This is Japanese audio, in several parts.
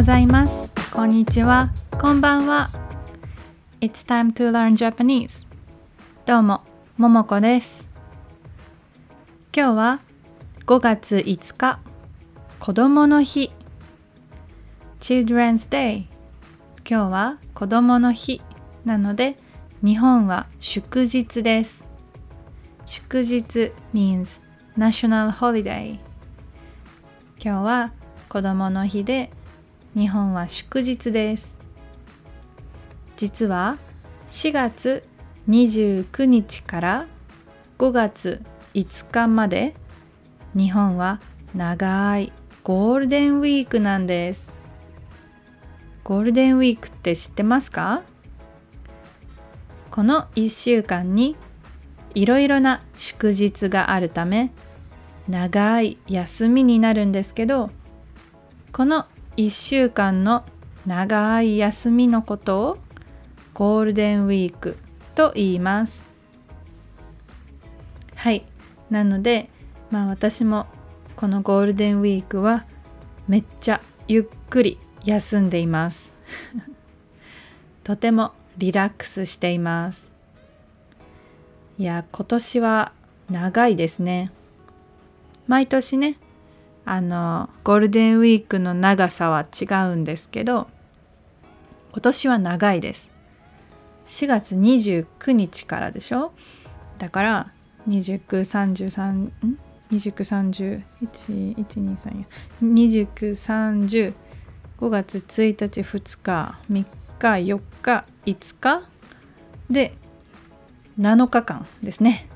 ございます。こんにちは。こんばんは。It's time to learn Japanese. どうも、ももこです。今日は5月5日、子供の日。Children's Day。今日は子供の日なので、日本は祝日です。祝日 means national holiday。今日は子供の日で日本は祝日です。実は4月29日から5月5日まで日本は長いゴールデンウィークなんです。ゴールデンウィークって知ってますか？この1週間にいろいろな祝日があるため長い休みになるんですけどこの1週間の長い休みのことをゴールデンウィークと言います。はい。なのでまあ私もこのゴールデンウィークはめっちゃゆっくり休んでいます。とてもリラックスしています。いや今年は長いですね。毎年ねあのゴールデンウィークの長さは違うんですけど今年は長いです。4月29日からでしょ？だから2933 293012342930 5月1日2日3日4日5日。で7日間ですね。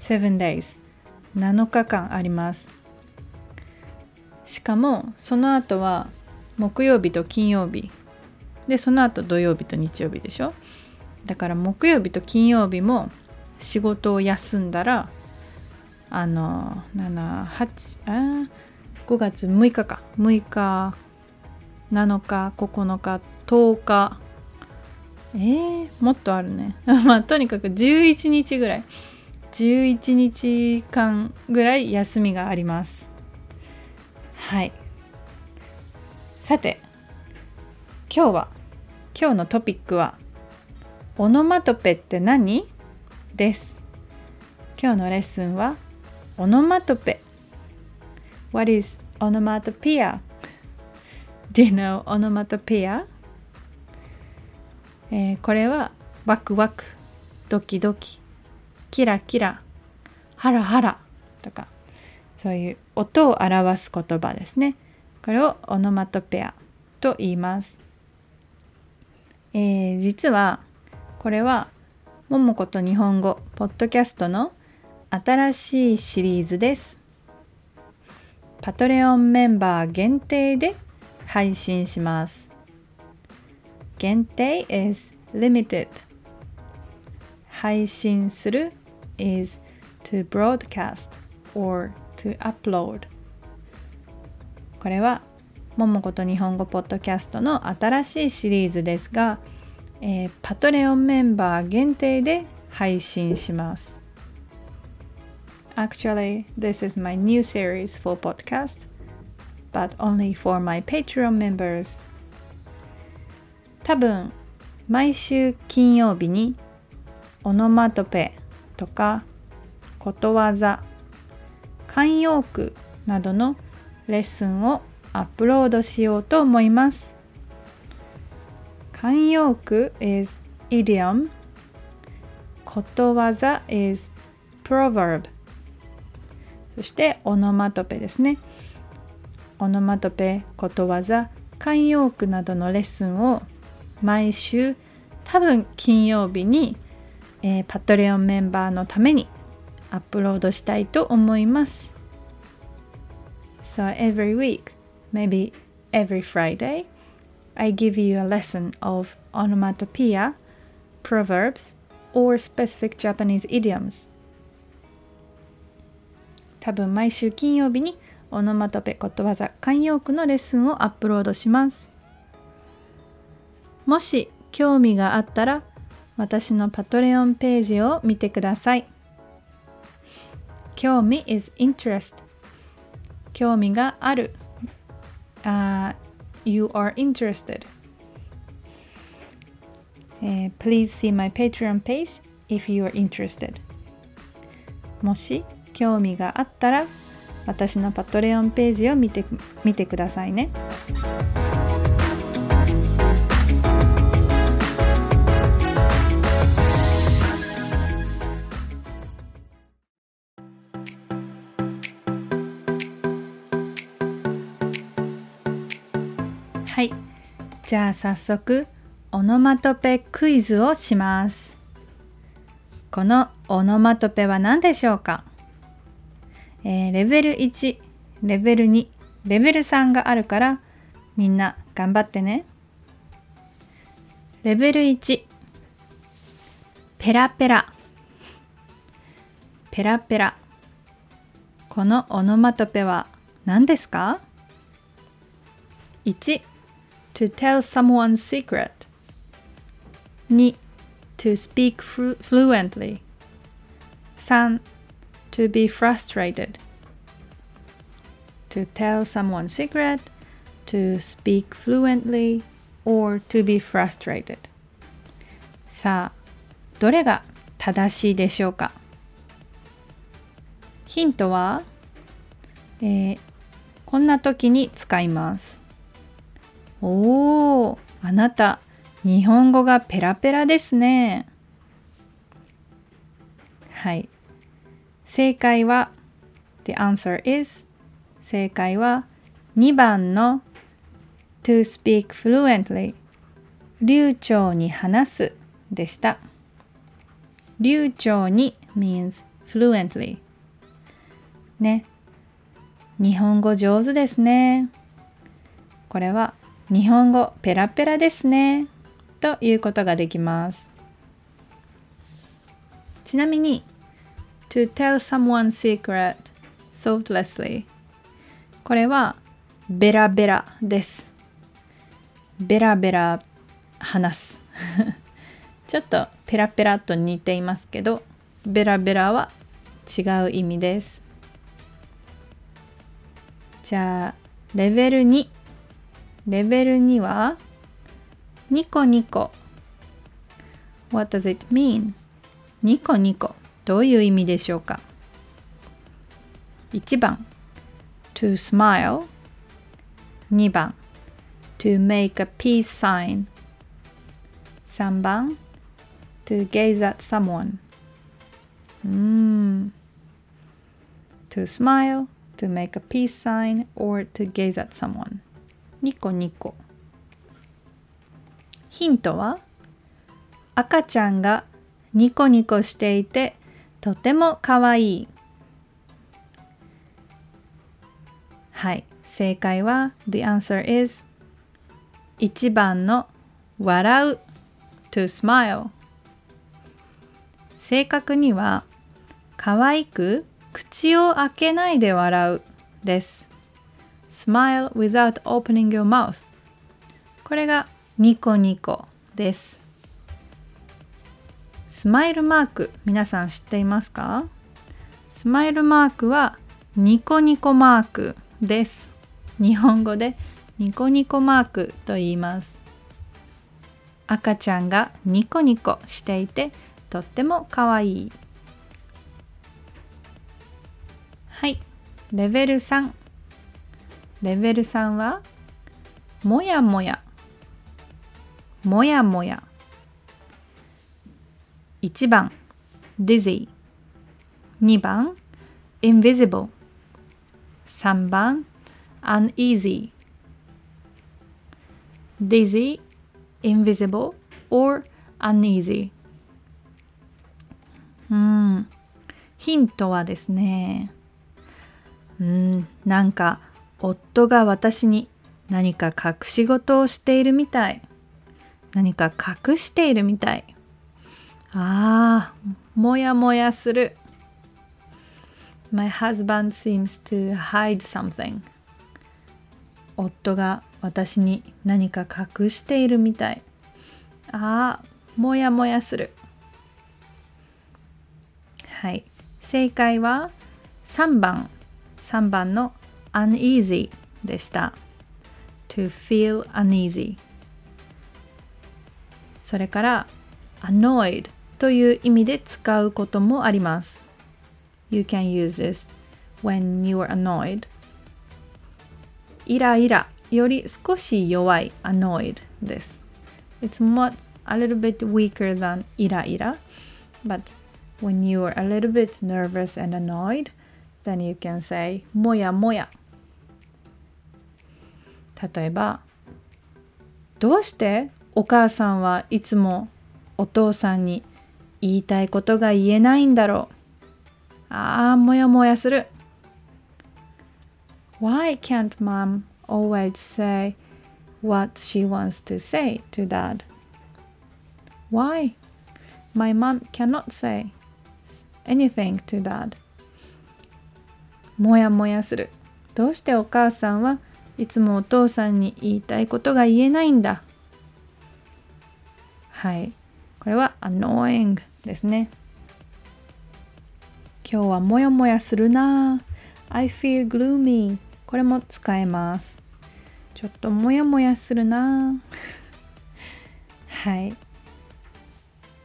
7 days 7日間あります。しかもその後は木曜日と金曜日。でその後土曜日と日曜日でしょ？だから木曜日と金曜日も仕事を休んだらあの78あ5月6日か。6日7日9日10日。えー、もっとあるね。まあとにかく11日ぐらい。11日間ぐらい休みがあります。はいさて今日は今日のトピックはオノマトペって何？です今日のレッスンはオノマトペ What is onomatopoeia? Do you know onomatopoeia? えー、これはワクワクドキドキキラキラハラハラとかそういう音を表す言葉ですね。これをオノマトペアと言います、えー、実はこれはももこと日本語ポッドキャストの新しいシリーズです。パトレオンメンバー限定で配信します。限定 is limited. 配信する is to broadcast or to upload これはももこと日本語ポッドキャストの新しいシリーズですが、えー、パトレオンメンバー限定で配信します Actually, this is my new series for podcast, but only for my Patreon members. 多分毎週金曜日にオノマトペとかことわざ慣用句などのレッスンをアップロードしようと思います。慣用句 is idiom. ことわざ is proverb. そしてオノマトペですね。オノマトペことわざ慣用句などのレッスンを毎週多分金曜日に、えー、パトレオンメンバーのためにアップロードしたいと思います。So every week, maybe every Friday, I give you a lesson of onomatopoeia, proverbs, or specific Japanese idioms. 多分毎週金曜日にオノマトペことわざ慣用句のレッスンをアップロードします。もし興味があったら私のパトレオンページを見てください。興味 is interest 興味があるあ you are interested、uh, Please see my Patreon page if you are interested もし興味があったら私のパトレオンページを見て見てくださいね。はい。じゃあ早速オノマトペクイズをします。このオノマトペは何でしょうか、えーレベル1、レベル2、レベル3があるからみんな頑張ってね。レベル1ペラペラペラペラこのオノマトペは何ですか ?1 to tell someone's secret 2 to speak flu- fluently 3 to be frustrated to tell someone's secret to speak fluently or to be frustrated さあどれが正しいでしょうかヒントは、えーこんな時に使いますおーあなた日本語がペラペラですね。はい。正解は The answer is 正解は2番の to speak fluently 流暢に話すでした。流暢に means fluently ね。日本語上手ですね。これは日本語ペラペラですね。ということができます。ちなみに to tell someone secret thoughtlessly これはベラベラです。ベラベラ話す。ちょっとペラペラと似ていますけどベラベラは違う意味です。じゃあレベル2レベル2はニコニコ What does it mean? ニコニコどういう意味でしょうか1番 to smile 2番 to make a peace sign 3番 to gaze at someone うん to smile to make a peace sign or to gaze at someone ニコニコ。ヒントは赤ちゃんがニコニコしていてとてもかわい。いはい正解は The answer is 1番の笑う。to smile 正確には可愛く口を開けないで笑う。です。Smile without opening your mouth. これがニコニコです。スマイルマーク皆さん知っていますか？スマイルマークはニコニコマークです。日本語でニコニコマークと言います。赤ちゃんがニコニコしていてとってもかわい。いはい。レベル3レベル3はもやもやもやもや1番 dizzy 2番 invisible 3番 uneasy dizzy invisible or uneasy うんヒントはですねうんなんか夫が私に何か隠し事をしているみたい。何か隠しているみたい。ああもやもやする。My husband seems to hide something. 夫が私に何か隠しているみたい。ああもやもやする。はい。正解は3番。3番の uneasy でした to feel uneasy それから annoyed という意味で使うこともあります You can use this when you are annoyed イライラより少し弱い annoyed です It's much a little bit weaker than イライラ but when you are a little bit nervous and annoyed then you can say もやもや 例えばどうしてお母さんはいつもお父さんに言いたいことが言えないんだろうああもやもやする Why can't mom always say what she wants to say to dad? Why? My mom cannot say anything to dad. もやもやする。どうしてお母さんはいつもお父さんに言いたいことが言えないんだはい。これは annoying ですね。今日はもやもやするな。I feel gloomy これも使えます。ちょっともやもやするな。はい。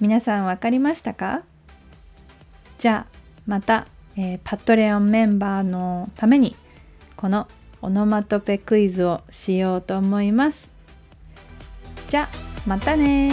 皆さん分かりましたか？じゃあまた、えー、パトレオンメンバーのためにこのオノマトペクイズをしようと思います。じゃまたね